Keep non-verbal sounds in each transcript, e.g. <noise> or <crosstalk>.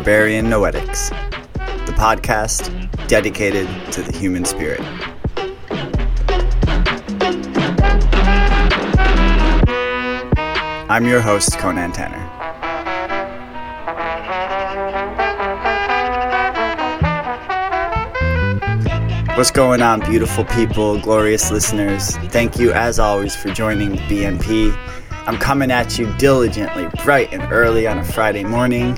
Barbarian Noetics, the podcast dedicated to the human spirit. I'm your host, Conan Tanner. What's going on, beautiful people, glorious listeners? Thank you, as always, for joining BNP. I'm coming at you diligently, bright and early on a Friday morning.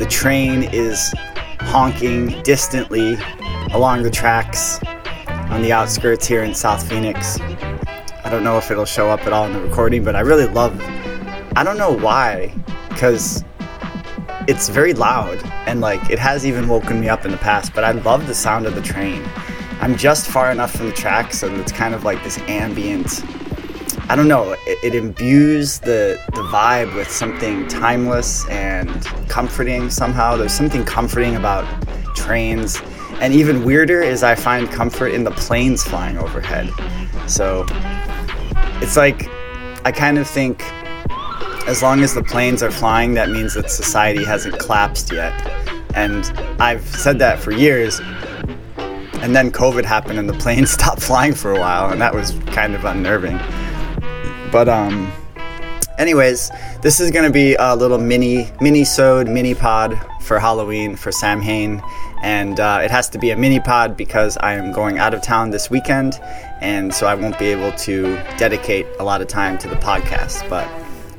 The train is honking distantly along the tracks on the outskirts here in South Phoenix. I don't know if it'll show up at all in the recording, but I really love I don't know why, because it's very loud and like it has even woken me up in the past, but I love the sound of the train. I'm just far enough from the tracks and it's kind of like this ambient I don't know, it, it imbues the, the vibe with something timeless and comforting somehow. There's something comforting about trains. And even weirder is I find comfort in the planes flying overhead. So it's like I kind of think as long as the planes are flying, that means that society hasn't collapsed yet. And I've said that for years. And then COVID happened and the <laughs> planes stopped flying for a while, and that was kind of unnerving. But um, anyways, this is gonna be a little mini mini sode mini pod for Halloween for Samhain, and uh, it has to be a mini pod because I am going out of town this weekend, and so I won't be able to dedicate a lot of time to the podcast. But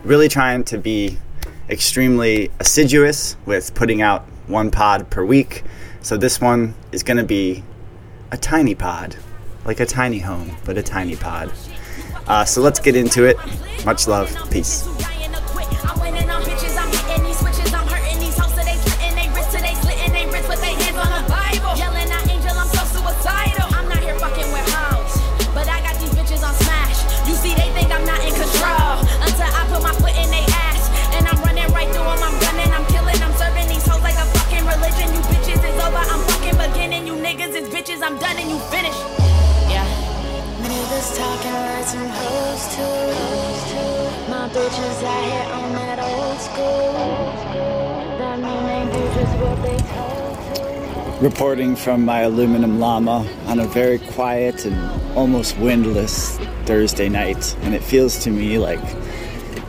really trying to be extremely assiduous with putting out one pod per week. So this one is gonna be a tiny pod, like a tiny home, but a tiny pod. Uh, so let's get into it. Much love. Peace. Reporting from my aluminum llama on a very quiet and almost windless Thursday night, and it feels to me like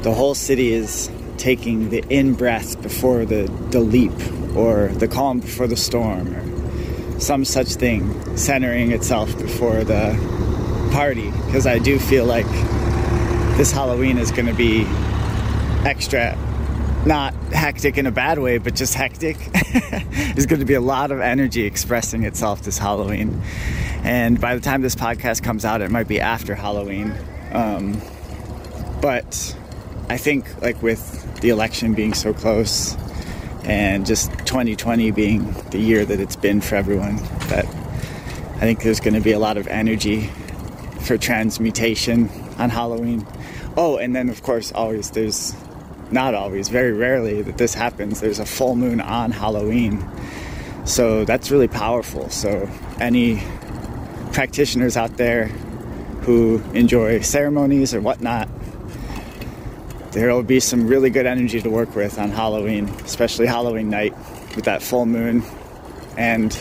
the whole city is taking the in breath before the, the leap, or the calm before the storm, or some such thing, centering itself before the party. Because I do feel like this Halloween is going to be extra, not hectic in a bad way, but just hectic. There's going to be a lot of energy expressing itself this Halloween. And by the time this podcast comes out, it might be after Halloween. Um, but I think, like, with the election being so close, and just 2020 being the year that it's been for everyone that i think there's going to be a lot of energy for transmutation on halloween oh and then of course always there's not always very rarely that this happens. There's a full moon on halloween. So that's really powerful. So any practitioners out there who enjoy ceremonies or whatnot there will be some really good energy to work with on Halloween, especially Halloween night with that full moon and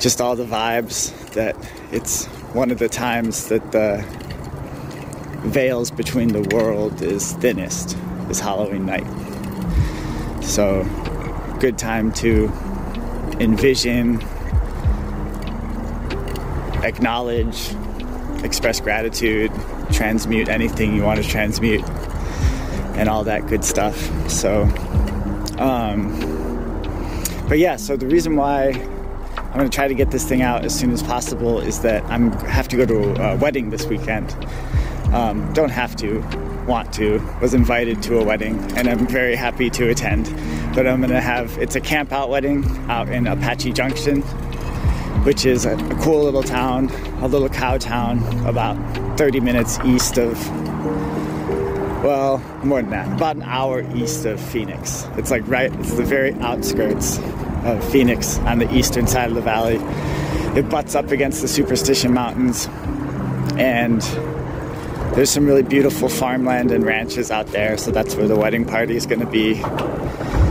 just all the vibes that it's one of the times that the veils between the world is thinnest is Halloween night. So good time to envision, acknowledge, express gratitude, transmute anything you want to transmute and all that good stuff. So, um, but yeah, so the reason why I'm going to try to get this thing out as soon as possible is that I'm have to go to a wedding this weekend. Um, don't have to, want to. Was invited to a wedding, and I'm very happy to attend. But I'm to have it's a camp out wedding out in Apache Junction, which is a, a cool little town, a little cow town, about 30 minutes east of well, more than that, about an hour east of Phoenix. It's like right, it's the very outskirts of Phoenix on the eastern side of the valley. It butts up against the Superstition Mountains, and there's some really beautiful farmland and ranches out there, so that's where the wedding party is going to be.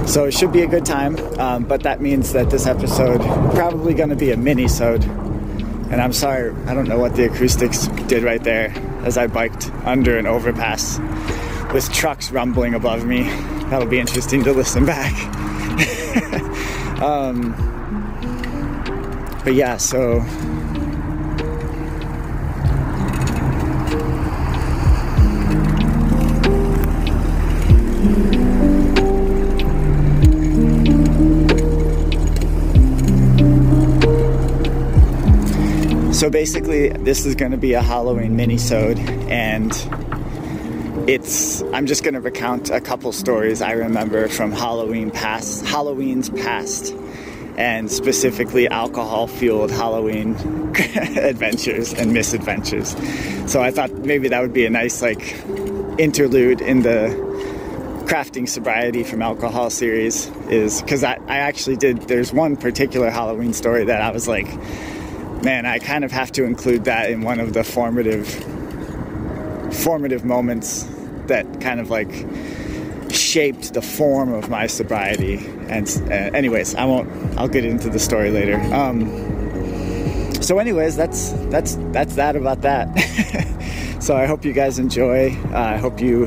So it should be a good time, um, but that means that this episode probably going to be a mini-sode. And I'm sorry, I don't know what the acoustics did right there as I biked under an overpass with trucks rumbling above me. That'll be interesting to listen back. <laughs> um, but yeah, so So basically, this is going to be a Halloween mini-sode, and it's I'm just going to recount a couple stories I remember from Halloween past, Halloween's past, and specifically alcohol-fueled Halloween <laughs> adventures and misadventures. So I thought maybe that would be a nice like interlude in the crafting sobriety from alcohol series is because I, I actually did there's one particular halloween story that i was like man, I kind of have to include that in one of the formative formative moments that kind of like shaped the form of my sobriety. And uh, anyways, I won't. I'll get into the story later. Um, so, anyways, that's that's that's that about that. <laughs> so I hope you guys enjoy. Uh, I hope you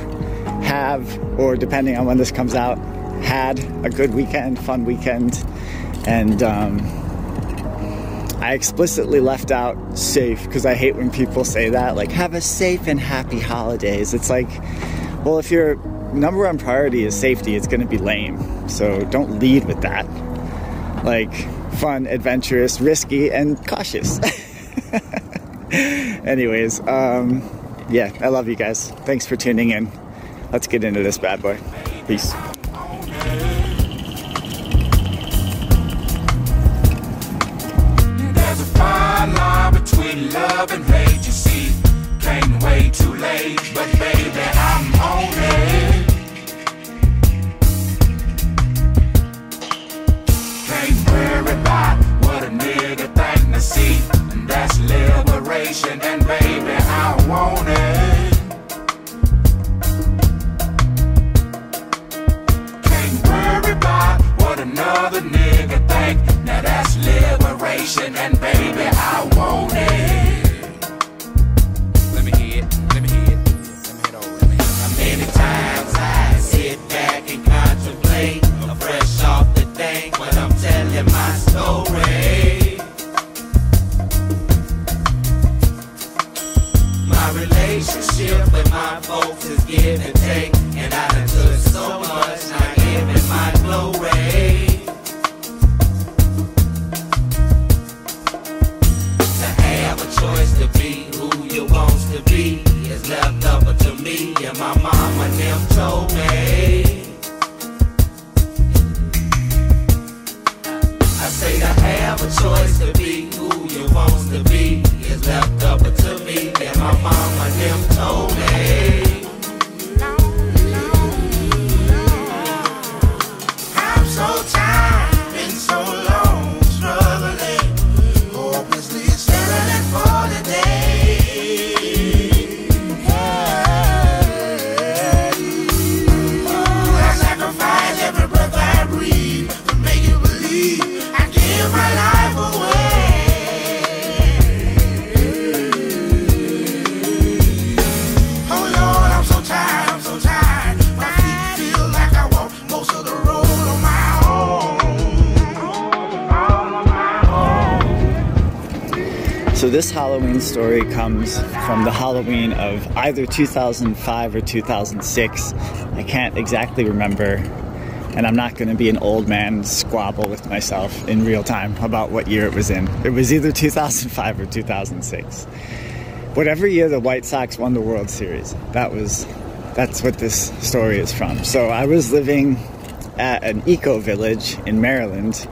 have, or depending on when this comes out, had a good weekend, fun weekend, and. Um, I explicitly left out safe because I hate when people say that, like, have a safe and happy holidays. It's like, well, if your number one priority is safety, it's going to be lame. So don't lead with that. Like, fun, adventurous, risky, and cautious. <laughs> Anyways, um, yeah, I love you guys. Thanks for tuning in. Let's get into this bad boy. Peace. Love and hate, you see. Came way too late, but baby, I'm on it. Can't worry about what a nigga think to see. And that's liberation, and baby, I want it. Another nigga think. Now that's liberation, and baby, I want it. This story comes from the Halloween of either 2005 or 2006. I can't exactly remember, and I'm not going to be an old man squabble with myself in real time about what year it was in. It was either 2005 or 2006. Whatever year the White Sox won the World Series, that was that's what this story is from. So I was living at an eco village in Maryland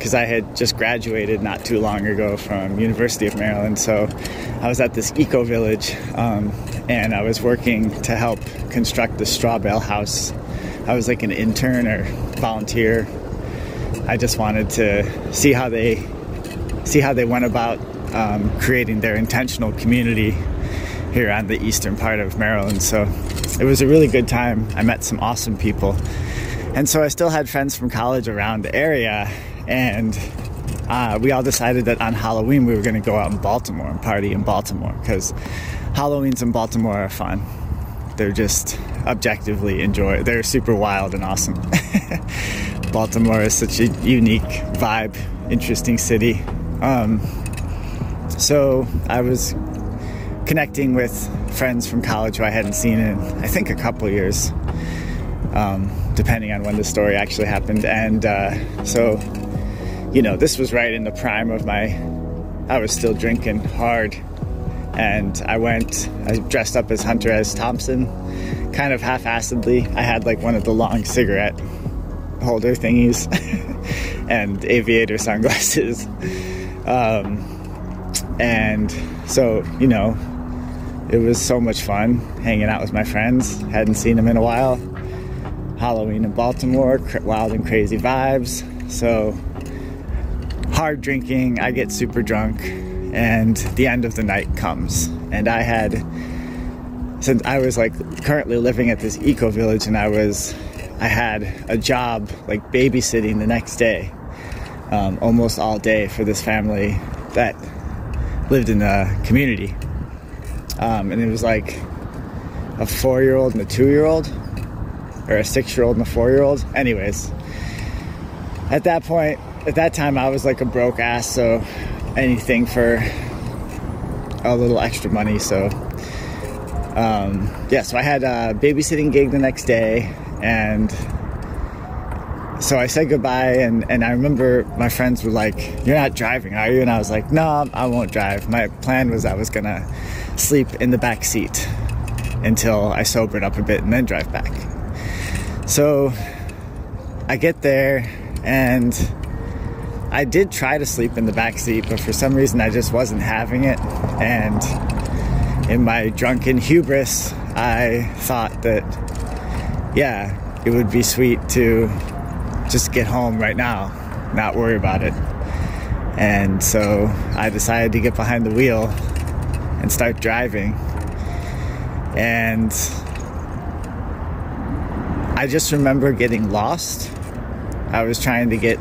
because I had just graduated not too long ago from University of Maryland. So I was at this eco village um, and I was working to help construct the straw bale house. I was like an intern or volunteer. I just wanted to see how they see how they went about um, creating their intentional community here on the eastern part of Maryland. So it was a really good time. I met some awesome people. And so I still had friends from college around the area, and uh, we all decided that on Halloween we were going to go out in Baltimore and party in Baltimore because Halloweens in Baltimore are fun. They're just objectively enjoy. They're super wild and awesome. <laughs> Baltimore is such a unique vibe, interesting city. Um, so I was connecting with friends from college who I hadn't seen in I think a couple years, um, depending on when the story actually happened. And uh, so, you know, this was right in the prime of my. I was still drinking hard, and I went. I dressed up as Hunter S. Thompson, kind of half-assedly. I had like one of the long cigarette holder thingies <laughs> and aviator sunglasses. Um, and so, you know, it was so much fun hanging out with my friends. Hadn't seen them in a while. Halloween in Baltimore, wild and crazy vibes. So, hard drinking, I get super drunk, and the end of the night comes. And I had, since I was like currently living at this eco village, and I was, I had a job like babysitting the next day, um, almost all day for this family that lived in the community. Um, and it was like a four year old and a two year old, or a six year old and a four year old. Anyways, at that point, at that time, I was like a broke ass, so anything for a little extra money. So, um, yeah, so I had a babysitting gig the next day, and so I said goodbye, and, and I remember my friends were like, You're not driving, are you? And I was like, No, I won't drive. My plan was I was gonna sleep in the back seat until I sobered up a bit and then drive back. So I get there, and I did try to sleep in the back seat, but for some reason I just wasn't having it. And in my drunken hubris, I thought that, yeah, it would be sweet to just get home right now, not worry about it. And so I decided to get behind the wheel and start driving. And I just remember getting lost. I was trying to get,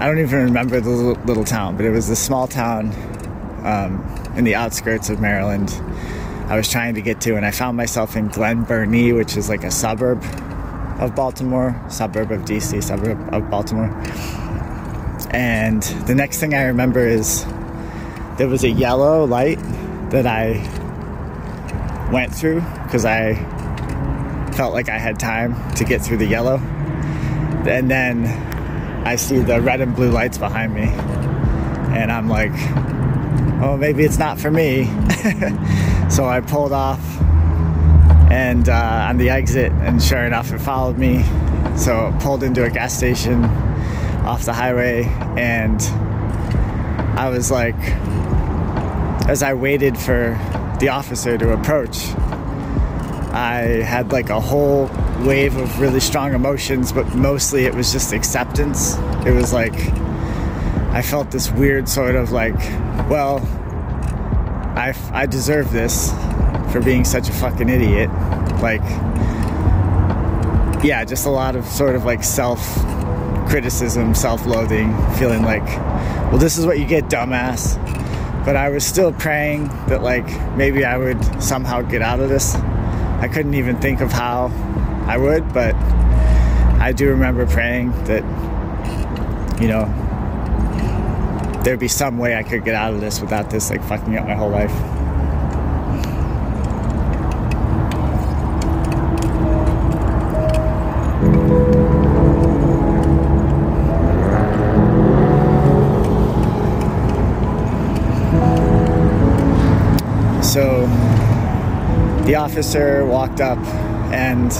I don't even remember the little, little town, but it was a small town um, in the outskirts of Maryland. I was trying to get to, and I found myself in Glen Burnie, which is like a suburb of Baltimore, suburb of DC, suburb of Baltimore. And the next thing I remember is there was a yellow light that I went through because I felt like I had time to get through the yellow. And then I see the red and blue lights behind me. And I'm like, oh, maybe it's not for me. <laughs> so I pulled off and uh, on the exit, and sure enough, it followed me. So pulled into a gas station off the highway, and I was like, as I waited for the officer to approach, I had like a whole wave of really strong emotions, but mostly it was just acceptance. It was like I felt this weird sort of like, well, I, I deserve this for being such a fucking idiot. Like, yeah, just a lot of sort of like self criticism, self loathing, feeling like, well, this is what you get, dumbass. But I was still praying that, like, maybe I would somehow get out of this. I couldn't even think of how I would, but I do remember praying that, you know, there'd be some way I could get out of this without this, like, fucking up my whole life. So the officer walked up, and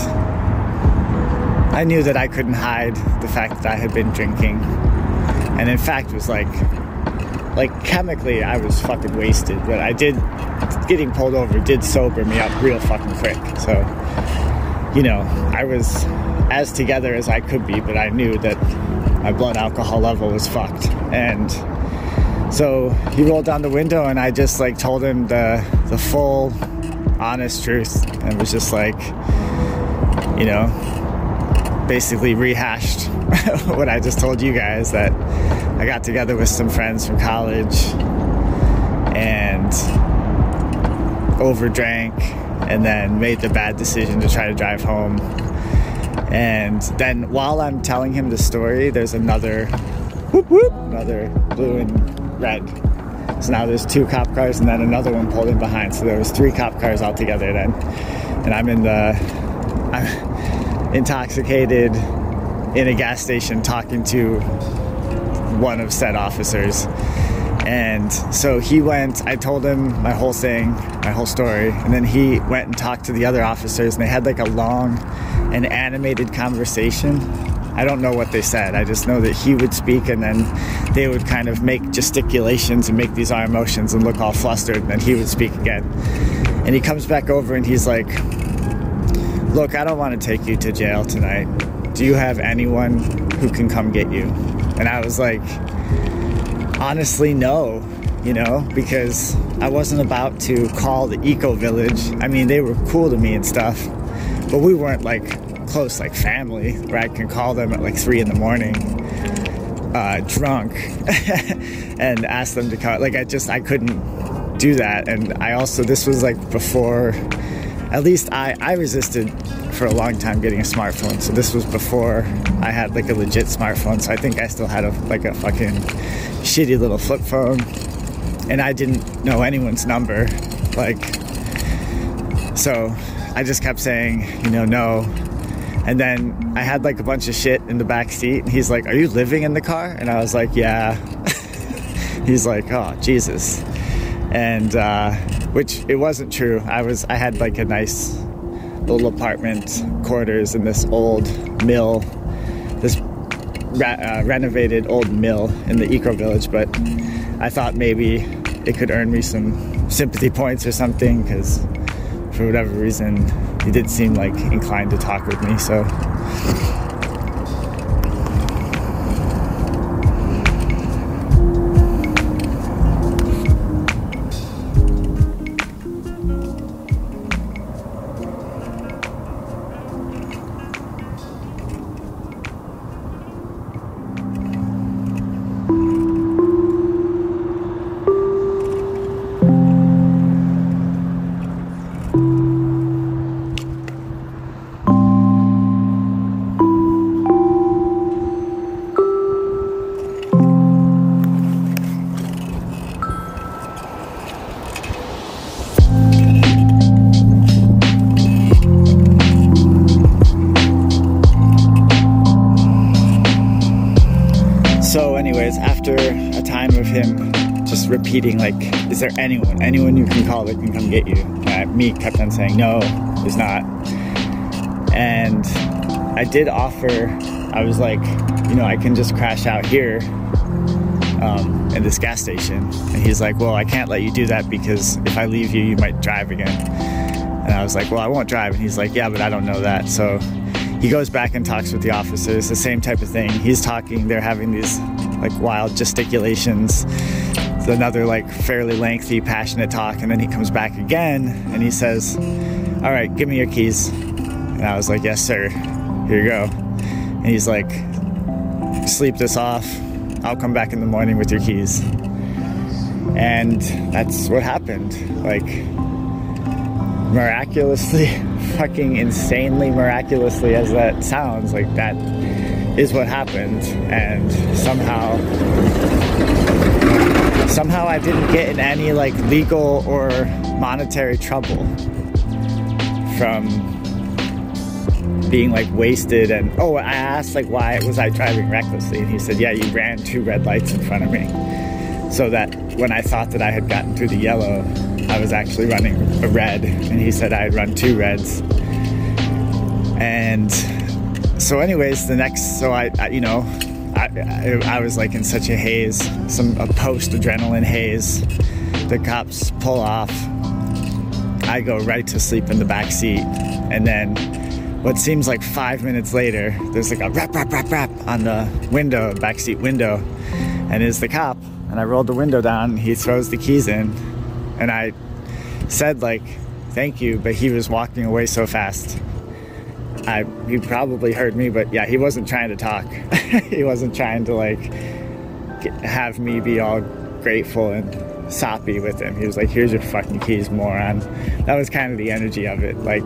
I knew that I couldn't hide the fact that I had been drinking, and in fact was like, like chemically I was fucking wasted. But I did getting pulled over did sober me up real fucking quick. So you know I was as together as I could be, but I knew that my blood alcohol level was fucked, and So he rolled down the window, and I just like told him the the full, honest truth, and was just like, you know, basically rehashed <laughs> what I just told you guys that I got together with some friends from college and overdrank and then made the bad decision to try to drive home. And then while I'm telling him the story, there's another whoop whoop, another blue and red. So now there's two cop cars and then another one pulled in behind. So there was three cop cars altogether then. And I'm in the I'm intoxicated in a gas station talking to one of said officers. And so he went, I told him my whole thing, my whole story, and then he went and talked to the other officers, and they had like a long and animated conversation. I don't know what they said. I just know that he would speak, and then they would kind of make gesticulations and make these arm motions and look all flustered, and then he would speak again. And he comes back over and he's like, Look, I don't want to take you to jail tonight. Do you have anyone who can come get you? And I was like, honestly, no, you know, because I wasn't about to call the eco village. I mean, they were cool to me and stuff, but we weren't like close, like family, where I can call them at like three in the morning, uh, drunk, <laughs> and ask them to come. Like, I just, I couldn't do that. And I also, this was like before, at least I, I resisted for a long time getting a smartphone. So this was before I had like a legit smartphone. So I think I still had a like a fucking shitty little flip phone, and I didn't know anyone's number. Like, so I just kept saying, you know, no. And then I had like a bunch of shit in the back seat, and he's like, "Are you living in the car?" And I was like, "Yeah." <laughs> he's like, "Oh Jesus," and uh, which it wasn't true. I was I had like a nice little apartment quarters in this old mill, this uh, renovated old mill in the eco village. But I thought maybe it could earn me some sympathy points or something because for whatever reason he did seem like inclined to talk with me. So. Repeating like, "Is there anyone, anyone you can call that can come get you?" And me kept on saying, "No, there's not." And I did offer. I was like, you know, I can just crash out here um, in this gas station. And he's like, well, I can't let you do that because if I leave you, you might drive again. And I was like, well, I won't drive. And he's like, yeah, but I don't know that. So he goes back and talks with the officers, the same type of thing. He's talking, they're having these like wild gesticulations another like fairly lengthy, passionate talk, and then he comes back again and he says, "All right, give me your keys." And I was like, "Yes, sir. Here you go." And he's like, "Sleep this off. I'll come back in the morning with your keys." And that's what happened. Like miraculously, <laughs> fucking insanely miraculously as that sounds, like that is what happened. And somehow somehow I didn't get in any like legal or monetary trouble from being like wasted and oh I asked like why was I driving recklessly? And he said yeah you ran two red lights in front of me. So that when I thought that I had gotten through the yellow I was actually running a red. And he said I had run two reds. And so anyways the next so I, I you know I, I, was like in such a haze, some a post adrenaline haze. The cops pull off. I go right to sleep in the back seat, and then what seems like five minutes later, there's like a rap, rap, rap, rap on the window, backseat window, and is the cop. and I rolled the window down. He throws the keys in, and I said like, "Thank you," but he was walking away so fast. I he probably heard me, but yeah, he wasn't trying to talk. <laughs> he wasn't trying to like get, have me be all grateful and soppy with him. He was like, "Here's your fucking keys, moron." That was kind of the energy of it. Like,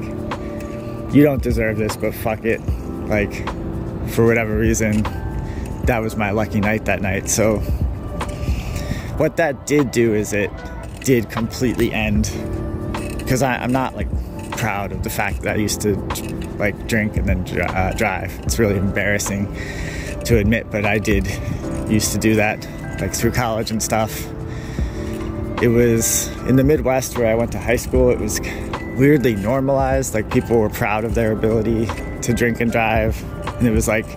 you don't deserve this, but fuck it. Like, for whatever reason, that was my lucky night that night. So, what that did do is it did completely end because I'm not like proud of the fact that I used to like drink and then uh, drive. It's really embarrassing to admit, but I did used to do that like through college and stuff. It was in the Midwest where I went to high school. It was weirdly normalized. Like people were proud of their ability to drink and drive, and it was like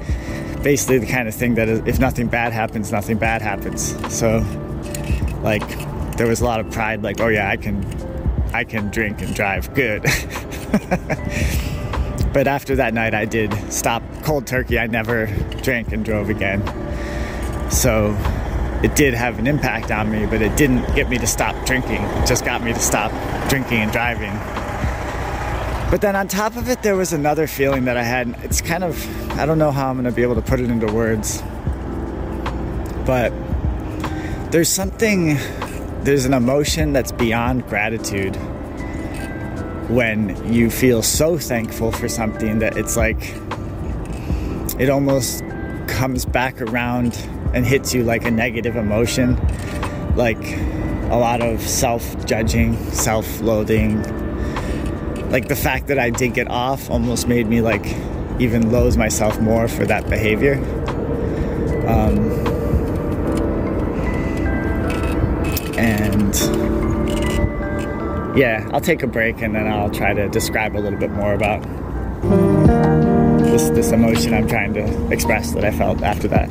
basically the kind of thing that if nothing bad happens, nothing bad happens. So, like, there was a lot of pride. Like, oh yeah, I can, I can drink and drive good. <laughs> but after that night, I did stop cold turkey. I never drank and drove again. So it did have an impact on me, but it didn't get me to stop drinking. It just got me to stop drinking and driving. But then on top of it, there was another feeling that I had. It's kind of, I don't know how I'm going to be able to put it into words, but there's something, there's an emotion that's beyond gratitude when you feel so thankful for something that it's like, it almost comes back around and hits you like a negative emotion, like a lot of self judging, self loathing. Like the fact that I did get off almost made me like even loathe myself more for that behavior. Um, yeah, I'll take a break and then I'll try to describe a little bit more about this this emotion I'm trying to express that I felt after that.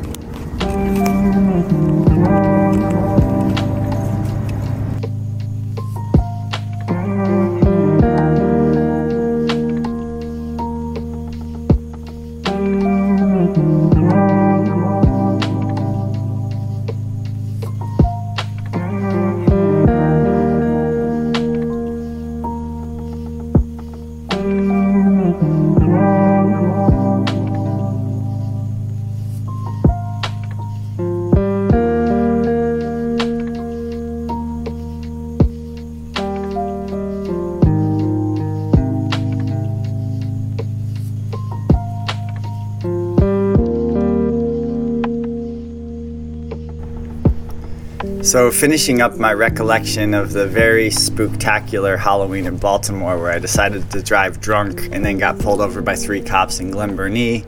So, finishing up my recollection of the very spectacular Halloween in Baltimore, where I decided to drive drunk and then got pulled over by three cops in Glen Burnie.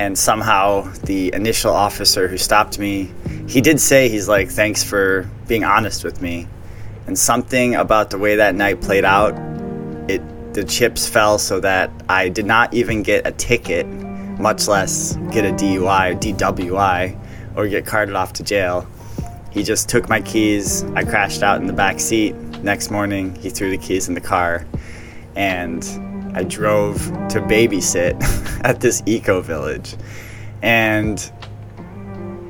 And somehow, the initial officer who stopped me, he did say, he's like, thanks for being honest with me. And something about the way that night played out, it the chips fell so that I did not even get a ticket, much less get a DUI, DWI, or get carted off to jail he just took my keys. I crashed out in the back seat. Next morning, he threw the keys in the car, and I drove to babysit <laughs> at this eco village. And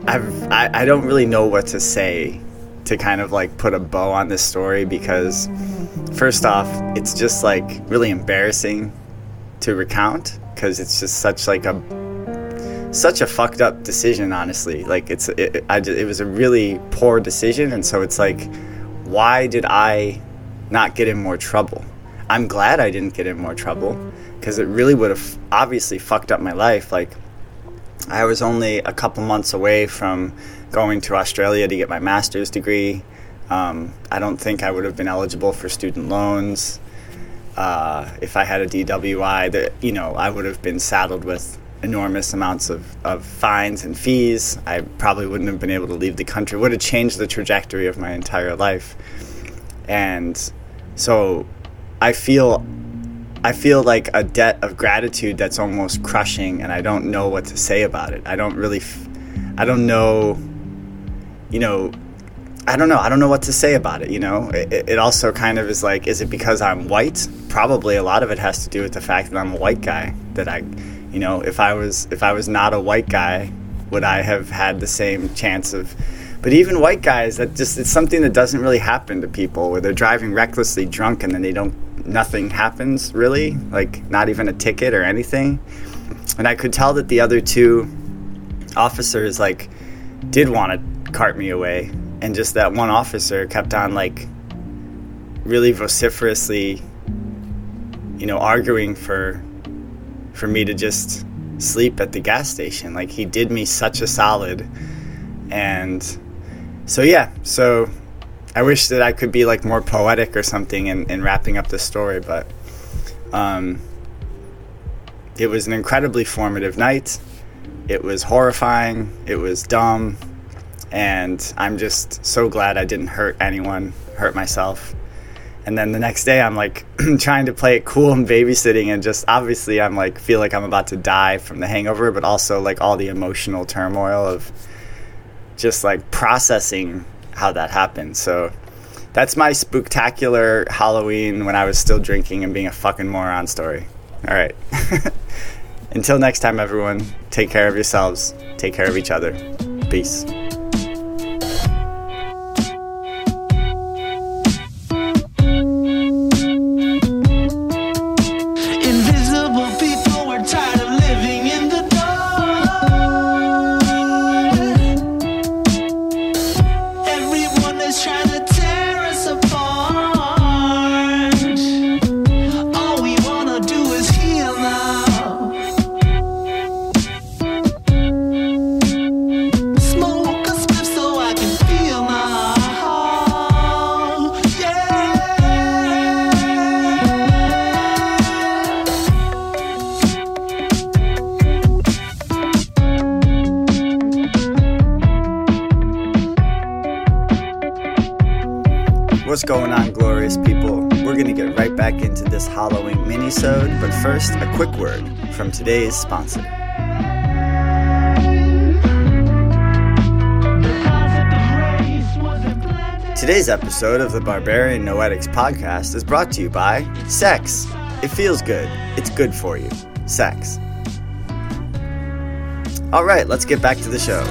I've, I, I don't really know what to say to kind of like put a bow on this story because, first off, it's just like really embarrassing to recount because it's just such like a such a fucked up decision, honestly. Like it's it, I, it was a really poor decision, and so it's like, why did I not get in more trouble? I'm glad I didn't get in more trouble because it really would have obviously fucked up my life. Like I was only a couple months away from going to Australia to get my master's degree. Um, I don't think I would have been eligible for student loans. Uh, if I had a DWI, that you know, I would have been saddled with enormous amounts of, of fines and fees. I probably wouldn't have been able to leave the country. Would have changed the trajectory of my entire life. And so I feel I feel like a debt of gratitude that's almost crushing and I don't know what to say about it. I don't really f- I don't know you know I don't know. I don't know what to say about it. You know, it, it, also kind of is like, is it because I'm white? Probably a lot of it has to do with the fact that I'm a white guy. That I, you know, if I was if I was not a white guy, would I have had the same chance of But even white guys, that just it's something that doesn't really happen to people where they're driving recklessly drunk and then they don't nothing happens really, like not even a ticket or anything. And I could tell that the other two officers like did want to cart me away and just that one officer kept on like really vociferously you know arguing for for me to just sleep at the gas station. Like he did me such a solid. And so yeah so i wish that i could be like more poetic or something in, in wrapping up the story but um it was an incredibly formative night. It was horrifying. It was dumb. And I'm just so glad I didn't hurt anyone, hurt myself. And then the next day, I'm like <clears throat> trying to play it cool and babysitting, and just obviously, I'm like feel like I'm about to die from the hangover, but also like all the emotional turmoil of just like processing how that happened. So that's my spectacular Halloween when I was still drinking and being a fucking moron story. All right. <laughs> Until next time, everyone, take care of yourselves, take care of each other. Peace. What's going on, glorious people? We're gonna get right back into this Halloween mini-sode, but first, a quick word from today's sponsor. Today's episode of the Barbarian Noetics podcast is brought to you by Sex. It feels good. It's good for you. Sex. All right, let's get back to the show.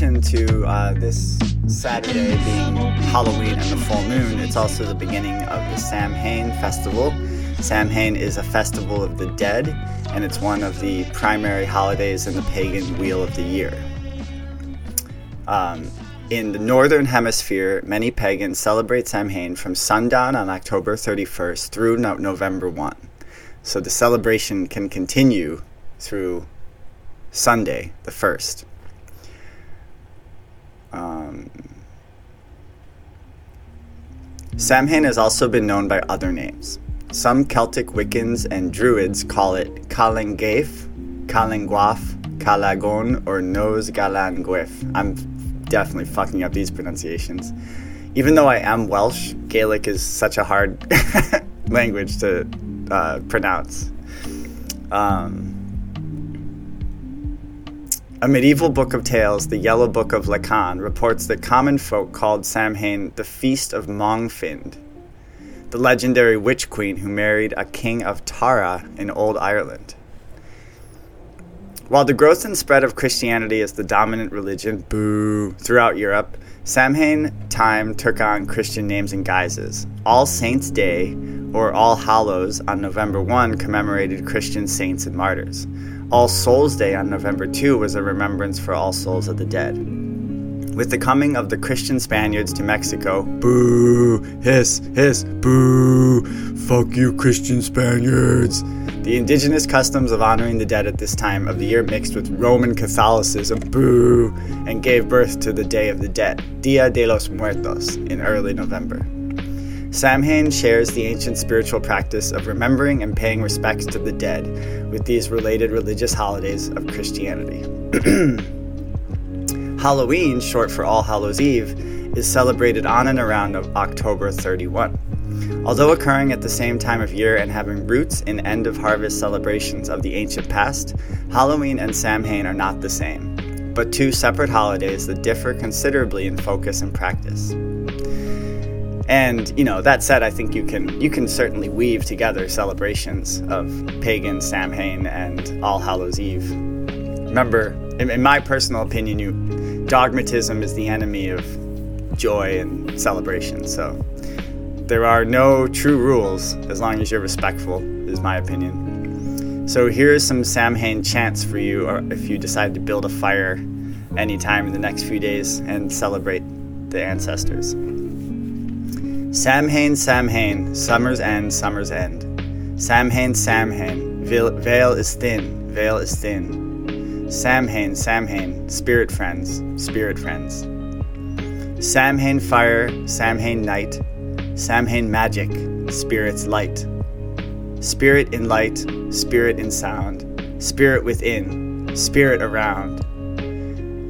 Addition to uh, this Saturday being Halloween and the full moon, it's also the beginning of the Samhain festival. Samhain is a festival of the dead, and it's one of the primary holidays in the pagan wheel of the year. Um, in the northern hemisphere, many pagans celebrate Samhain from sundown on October 31st through no- November 1. So the celebration can continue through Sunday, the 1st. Um, Samhain has also been known by other names. Some Celtic Wiccans and Druids call it Calangaif, Calangwaf, Calagon, or Nose Galangwif. I'm definitely fucking up these pronunciations. Even though I am Welsh, Gaelic is such a hard <laughs> language to uh, pronounce. Um, a medieval book of tales, the Yellow Book of Lecan, reports that common folk called Samhain the Feast of Mongfind, the legendary witch queen who married a king of Tara in Old Ireland. While the growth and spread of Christianity as the dominant religion, boo, throughout Europe, Samhain time took on Christian names and guises. All Saints' Day, or All Hallows on November 1, commemorated Christian saints and martyrs. All Souls Day on November 2 was a remembrance for all souls of the dead. With the coming of the Christian Spaniards to Mexico, boo, hiss, hiss, boo, fuck you, Christian Spaniards, the indigenous customs of honoring the dead at this time of the year mixed with Roman Catholicism, boo, and gave birth to the Day of the Dead, Dia de los Muertos, in early November. Samhain shares the ancient spiritual practice of remembering and paying respects to the dead with these related religious holidays of Christianity. <clears throat> Halloween, short for All Hallows Eve, is celebrated on and around October 31. Although occurring at the same time of year and having roots in end of harvest celebrations of the ancient past, Halloween and Samhain are not the same, but two separate holidays that differ considerably in focus and practice. And you know, that said, I think you can you can certainly weave together celebrations of pagan Samhain and All Hallows Eve. Remember, in, in my personal opinion, you dogmatism is the enemy of joy and celebration. So there are no true rules as long as you're respectful, is my opinion. So here's some Samhain chants for you or if you decide to build a fire anytime in the next few days and celebrate the ancestors. Samhain, Samhain, summer's end, summer's end. Samhain, Samhain, veil is thin, veil is thin. Samhain, Samhain, spirit friends, spirit friends. Samhain fire, Samhain night, Samhain magic, spirit's light. Spirit in light, spirit in sound, spirit within, spirit around.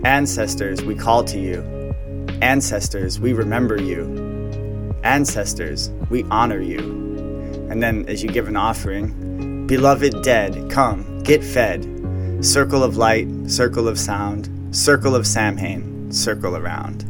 Ancestors, we call to you. Ancestors, we remember you. Ancestors, we honor you. And then, as you give an offering, beloved dead, come, get fed. Circle of light, circle of sound, circle of Samhain, circle around.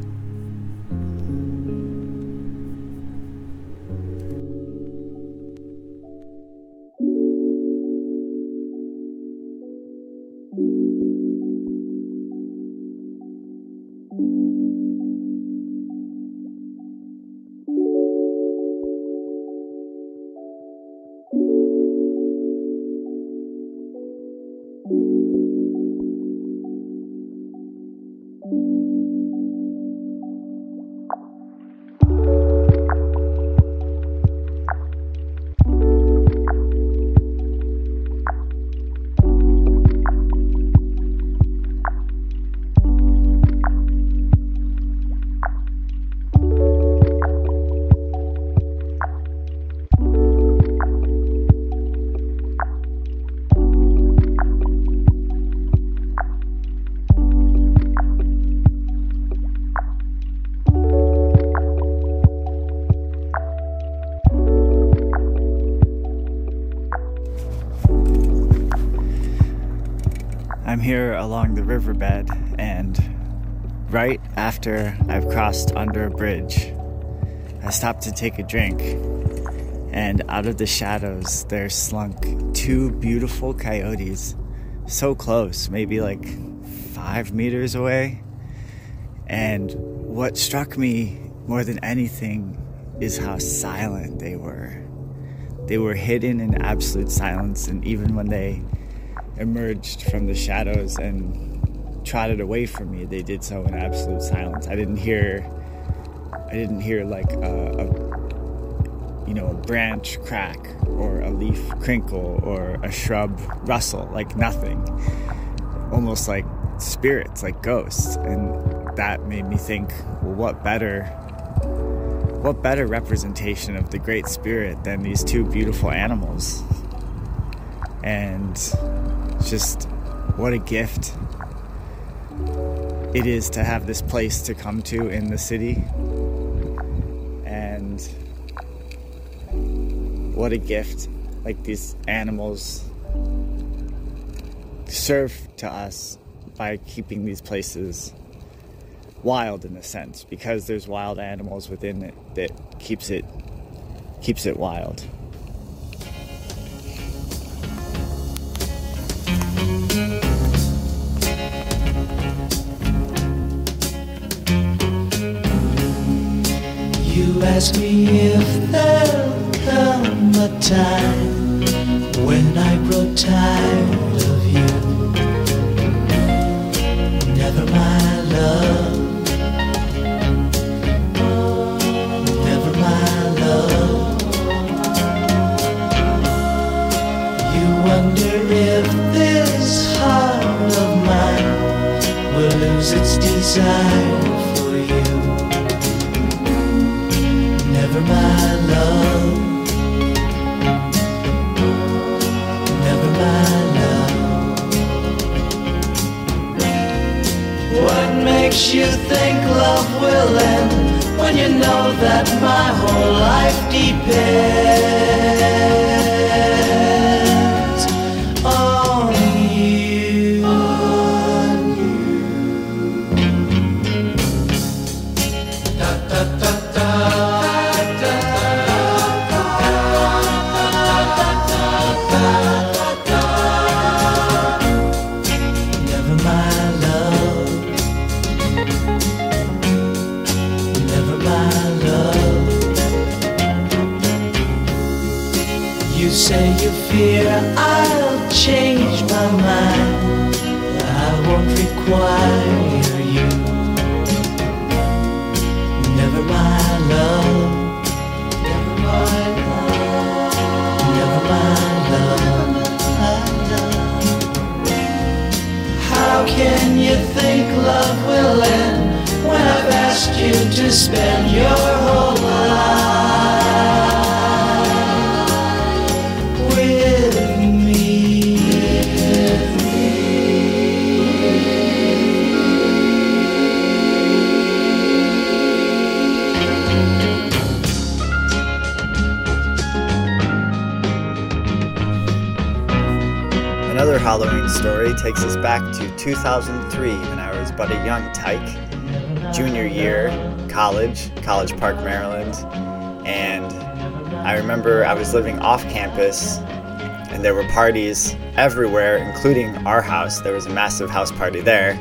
Here along the riverbed, and right after I've crossed under a bridge, I stopped to take a drink. And out of the shadows, there slunk two beautiful coyotes, so close, maybe like five meters away. And what struck me more than anything is how silent they were. They were hidden in absolute silence, and even when they emerged from the shadows and trotted away from me, they did so in absolute silence. I didn't hear, I didn't hear like a, a you know, a branch crack or a leaf crinkle or a shrub rustle, like nothing. Almost like spirits, like ghosts. And that made me think, well, what better what better representation of the great spirit than these two beautiful animals? And just what a gift it is to have this place to come to in the city. And what a gift like these animals serve to us by keeping these places wild in a sense because there's wild animals within it that keeps it keeps it wild. ask me if there'll come a time when I grow tired of you. Never my love. Never my love. You wonder if this heart of mine will lose its desire. Makes you think love will end when you know that my whole life depends Another Halloween story takes us back to 2003 when I was but a young tyke, junior year, college, College Park, Maryland. And I remember I was living off campus and there were parties everywhere, including our house. There was a massive house party there.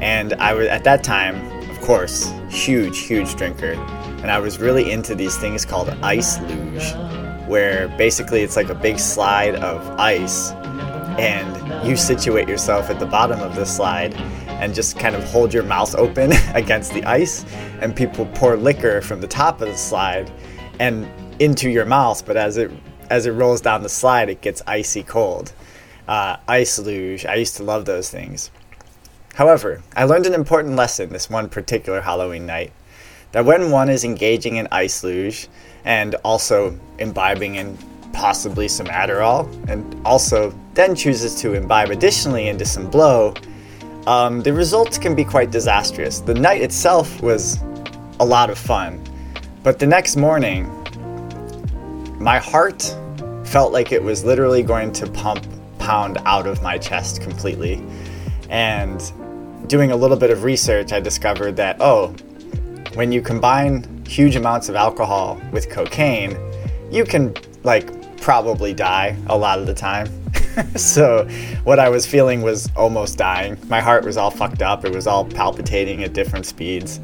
And I was, at that time, of course, huge, huge drinker. And I was really into these things called ice luge, where basically it's like a big slide of ice and you situate yourself at the bottom of the slide and just kind of hold your mouth open <laughs> against the ice and people pour liquor from the top of the slide and into your mouth but as it as it rolls down the slide it gets icy cold. Uh, ice luge i used to love those things. However i learned an important lesson this one particular halloween night that when one is engaging in ice luge and also imbibing in possibly some Adderall, and also then chooses to imbibe additionally into some blow, um, the results can be quite disastrous. The night itself was a lot of fun, but the next morning, my heart felt like it was literally going to pump pound out of my chest completely. And doing a little bit of research, I discovered that, oh, when you combine huge amounts of alcohol with cocaine, you can like probably die a lot of the time. <laughs> so what I was feeling was almost dying. My heart was all fucked up. It was all palpitating at different speeds.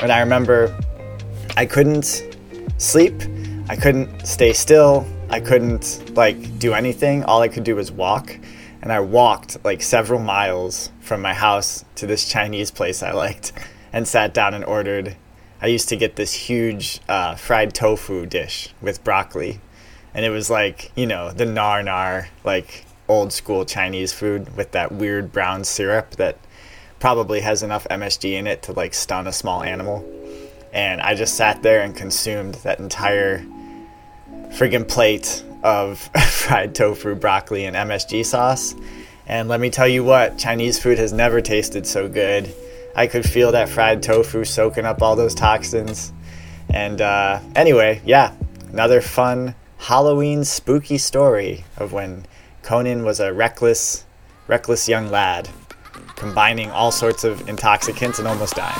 And I remember I couldn't sleep. I couldn't stay still. I couldn't like do anything. All I could do was walk. And I walked like several miles from my house to this Chinese place I liked and sat down and ordered. I used to get this huge uh, fried tofu dish with broccoli. And it was like, you know, the nar nar, like old school Chinese food with that weird brown syrup that probably has enough MSG in it to like stun a small animal. And I just sat there and consumed that entire friggin' plate of <laughs> fried tofu, broccoli, and MSG sauce. And let me tell you what, Chinese food has never tasted so good. I could feel that fried tofu soaking up all those toxins. And uh, anyway, yeah, another fun Halloween spooky story of when Conan was a reckless, reckless young lad, combining all sorts of intoxicants and almost dying.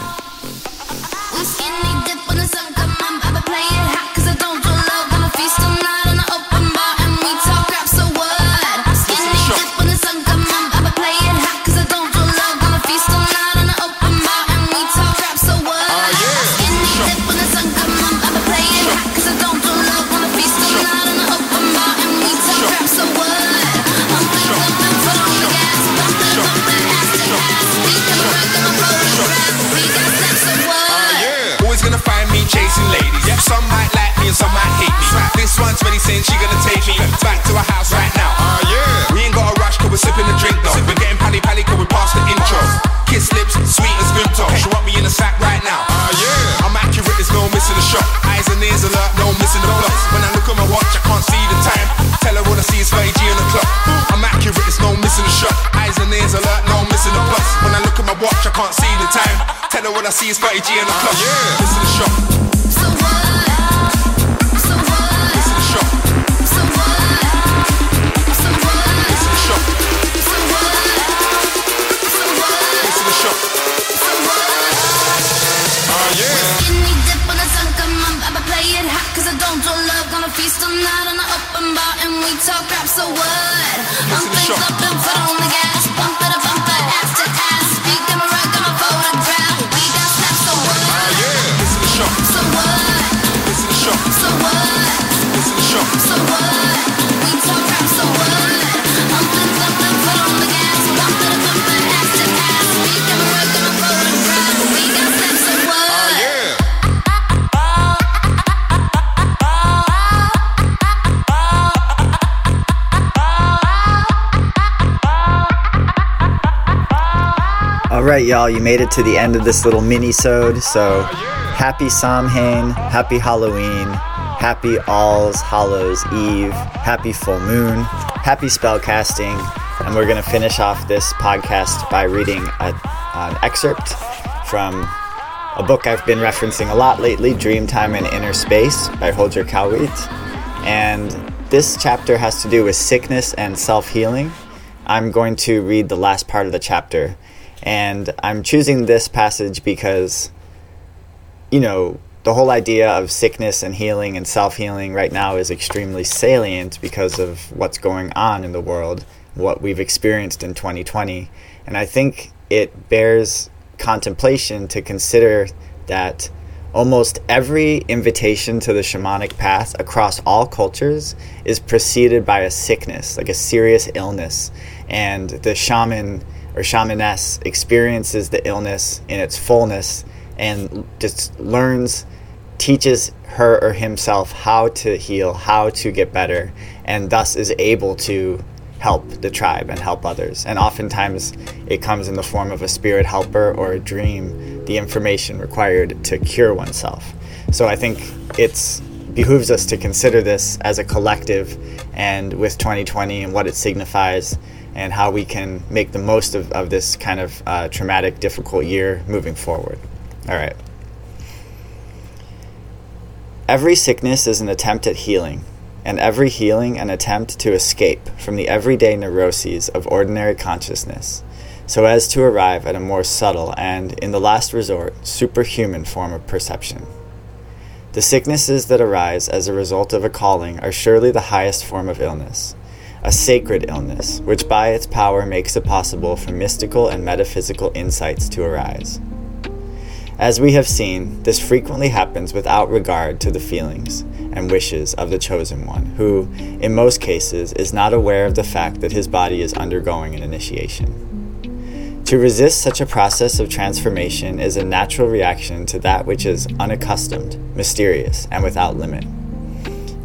When I see his 30 G in the club. Yeah. Listen to the shot. So what? So what? Listen to the shot. So what? So what? Listen to the shot. So what? So what? Listen to the shot. So what? Ah, yeah. Skinny dip when the sun come up, I'ma play it hot 'cause I don't do love. Gonna feast all night on the open bar and we talk rap. So what? Pump the things shot. up and put on the gas. All right, y'all, you made it to the end of this little mini-sode. So, happy Samhain, happy Halloween, happy All's Hallows Eve, happy full moon, happy spellcasting, and we're gonna finish off this podcast by reading a, an excerpt from a book I've been referencing a lot lately, Dreamtime and Inner Space by Holger Kalweit. And this chapter has to do with sickness and self healing. I'm going to read the last part of the chapter. And I'm choosing this passage because, you know, the whole idea of sickness and healing and self healing right now is extremely salient because of what's going on in the world, what we've experienced in 2020. And I think it bears contemplation to consider that almost every invitation to the shamanic path across all cultures is preceded by a sickness, like a serious illness. And the shaman or shamaness experiences the illness in its fullness and just learns, teaches her or himself how to heal, how to get better, and thus is able to help the tribe and help others. And oftentimes it comes in the form of a spirit helper or a dream, the information required to cure oneself. So I think it's behooves us to consider this as a collective and with 2020 and what it signifies and how we can make the most of, of this kind of uh, traumatic, difficult year moving forward. All right. Every sickness is an attempt at healing, and every healing an attempt to escape from the everyday neuroses of ordinary consciousness, so as to arrive at a more subtle and, in the last resort, superhuman form of perception. The sicknesses that arise as a result of a calling are surely the highest form of illness, a sacred illness, which by its power makes it possible for mystical and metaphysical insights to arise. As we have seen, this frequently happens without regard to the feelings and wishes of the chosen one, who, in most cases, is not aware of the fact that his body is undergoing an initiation. To resist such a process of transformation is a natural reaction to that which is unaccustomed, mysterious, and without limit.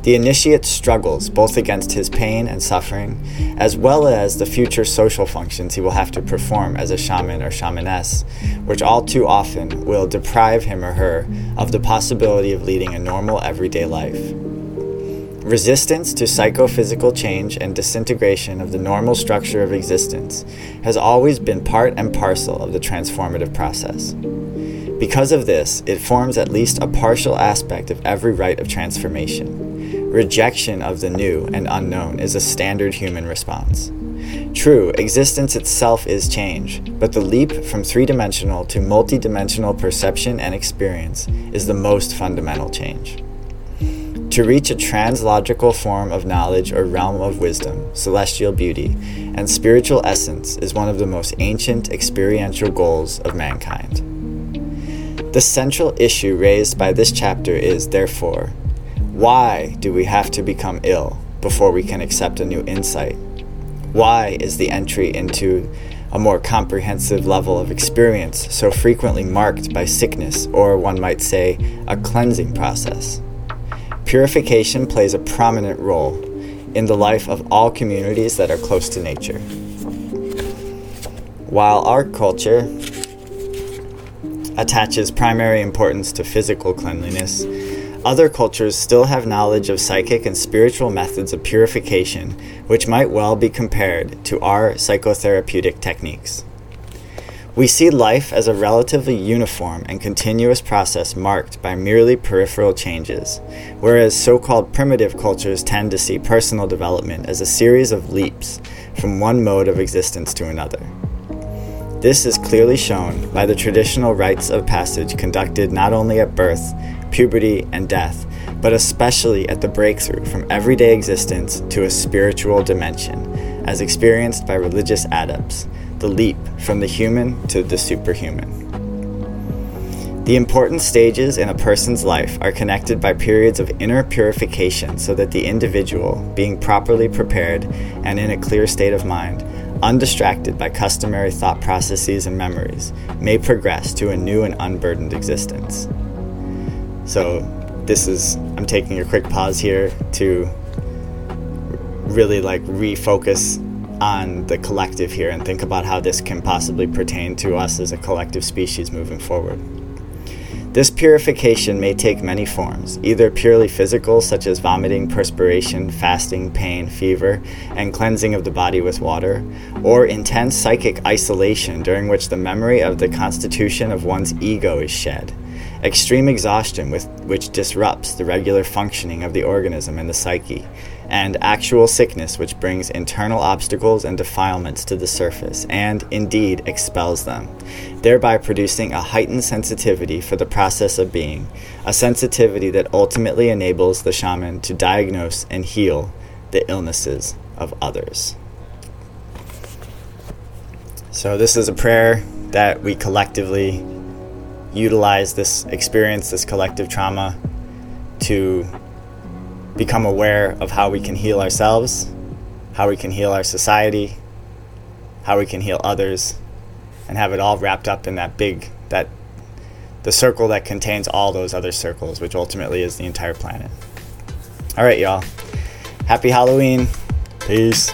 The initiate struggles both against his pain and suffering, as well as the future social functions he will have to perform as a shaman or shamaness, which all too often will deprive him or her of the possibility of leading a normal everyday life. Resistance to psychophysical change and disintegration of the normal structure of existence has always been part and parcel of the transformative process. Because of this, it forms at least a partial aspect of every rite of transformation. Rejection of the new and unknown is a standard human response. True, existence itself is change, but the leap from three dimensional to multidimensional perception and experience is the most fundamental change. To reach a translogical form of knowledge or realm of wisdom, celestial beauty, and spiritual essence is one of the most ancient experiential goals of mankind. The central issue raised by this chapter is, therefore, why do we have to become ill before we can accept a new insight? Why is the entry into a more comprehensive level of experience so frequently marked by sickness, or one might say, a cleansing process? Purification plays a prominent role in the life of all communities that are close to nature. While our culture attaches primary importance to physical cleanliness, other cultures still have knowledge of psychic and spiritual methods of purification, which might well be compared to our psychotherapeutic techniques. We see life as a relatively uniform and continuous process marked by merely peripheral changes, whereas so called primitive cultures tend to see personal development as a series of leaps from one mode of existence to another. This is clearly shown by the traditional rites of passage conducted not only at birth, puberty, and death, but especially at the breakthrough from everyday existence to a spiritual dimension, as experienced by religious adepts the leap from the human to the superhuman. The important stages in a person's life are connected by periods of inner purification so that the individual, being properly prepared and in a clear state of mind, undistracted by customary thought processes and memories, may progress to a new and unburdened existence. So, this is, I'm taking a quick pause here to really like refocus on the collective here and think about how this can possibly pertain to us as a collective species moving forward. This purification may take many forms, either purely physical, such as vomiting, perspiration, fasting, pain, fever, and cleansing of the body with water, or intense psychic isolation during which the memory of the constitution of one's ego is shed, extreme exhaustion with, which disrupts the regular functioning of the organism and the psyche, and actual sickness which brings internal obstacles and defilements to the surface and indeed expels them, thereby producing a heightened sensitivity for the process of being, a sensitivity that ultimately enables the shaman to diagnose and heal the illnesses of others. So, this is a prayer that we collectively utilize this experience, this collective trauma, to become aware of how we can heal ourselves, how we can heal our society, how we can heal others, and have it all wrapped up in that big, that the circle that contains all those other circles, which ultimately is the entire planet. All right, y'all. Happy Halloween. Peace.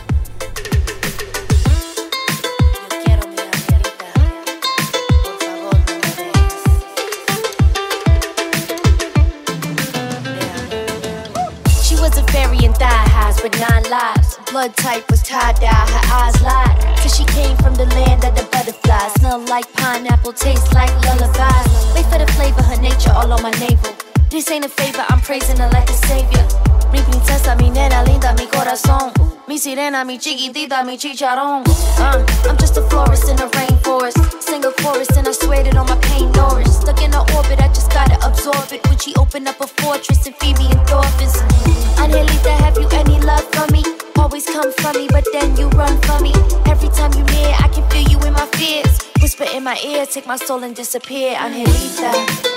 Blood type was tie dye, her eyes lied. Cause she came from the land of the butterflies. Smell like pineapple, taste like lullabies. Wait for the flavor, her nature all on my navel. This ain't a favor, I'm praising her like a savior. Mi princesa, mi nena linda, mi corazón. Mi sirena, mi chiquitita, mi chicharrón. Uh, I'm just a florist in the rainforest. Sing a chorus and I swear that on my pain Norris. Stuck in her orbit, I just gotta absorb it. When she open up a fortress and feed me endorphins. Angelita, have you any love for me? Always come for me, but then you run for me. Every time you near, I can feel you in my fears. Whisper in my ear, take my soul and disappear. Angelita.